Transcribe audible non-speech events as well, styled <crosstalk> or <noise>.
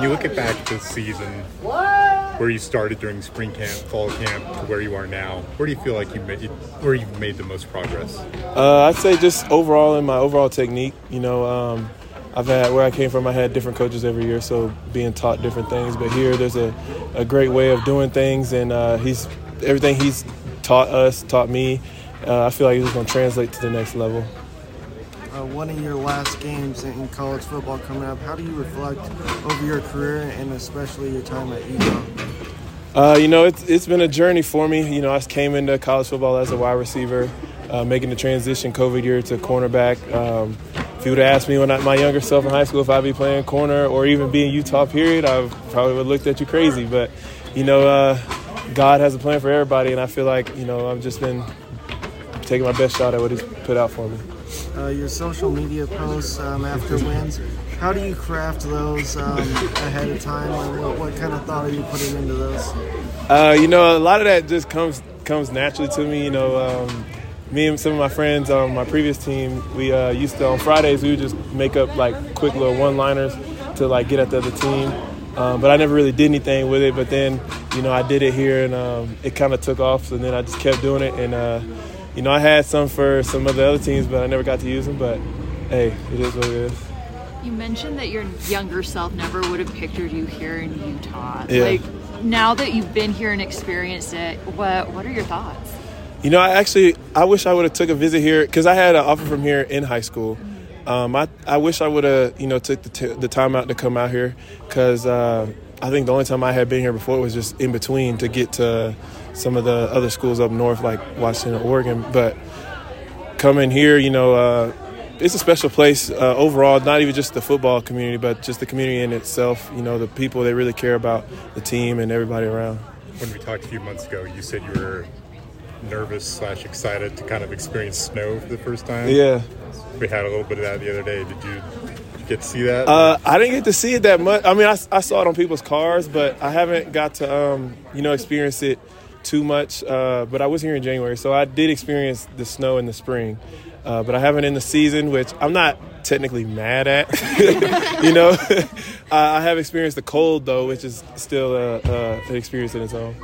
When you look at back this season, where you started during spring camp, fall camp, to where you are now, where do you feel like you made where you've made the most progress? Uh, I'd say just overall in my overall technique. You know, um, I've had where I came from. I had different coaches every year, so being taught different things. But here, there's a, a great way of doing things, and uh, he's everything he's taught us, taught me. Uh, I feel like he's going to translate to the next level. Uh, one of your last games in college football coming up, how do you reflect over your career and especially your time at Utah? Uh, you know, it's, it's been a journey for me. You know, I came into college football as a wide receiver, uh, making the transition COVID year to cornerback. Um, if you would have asked me when I, my younger self in high school if I'd be playing corner or even be in Utah, period, I probably would have looked at you crazy. But, you know, uh, God has a plan for everybody, and I feel like, you know, I've just been taking my best shot at what He's put out for me. Uh, your social media posts um, after wins, how do you craft those um, ahead of time? What, what, kind of thought are you putting into those? Uh, you know, a lot of that just comes comes naturally to me. You know, um, me and some of my friends on my previous team, we uh, used to on Fridays we would just make up like quick little one-liners to like get at the other team. Um, but I never really did anything with it. But then, you know, I did it here, and um, it kind of took off. So then I just kept doing it, and uh, you know, I had some for some of the other teams, but I never got to use them. But hey, it is what it is. You mentioned that your younger self never would have pictured you here in Utah. Yeah. Like now that you've been here and experienced it, what what are your thoughts? You know, I actually I wish I would have took a visit here because I had an offer from here in high school. Um, I I wish I would have you know took the t- the time out to come out here because uh, I think the only time I had been here before was just in between to get to some of the other schools up north like Washington, Oregon. But coming here, you know. Uh, it's a special place uh, overall, not even just the football community, but just the community in itself. You know, the people they really care about the team and everybody around. When we talked a few months ago, you said you were nervous slash excited to kind of experience snow for the first time. Yeah, we had a little bit of that the other day. Did you get to see that? Uh, I didn't get to see it that much. I mean, I, I saw it on people's cars, but I haven't got to um, you know experience it too much. Uh, but I was here in January, so I did experience the snow in the spring. Uh, but I haven't in the season, which I'm not technically mad at. <laughs> you know, <laughs> I have experienced the cold though, which is still uh, uh, an experience in its own.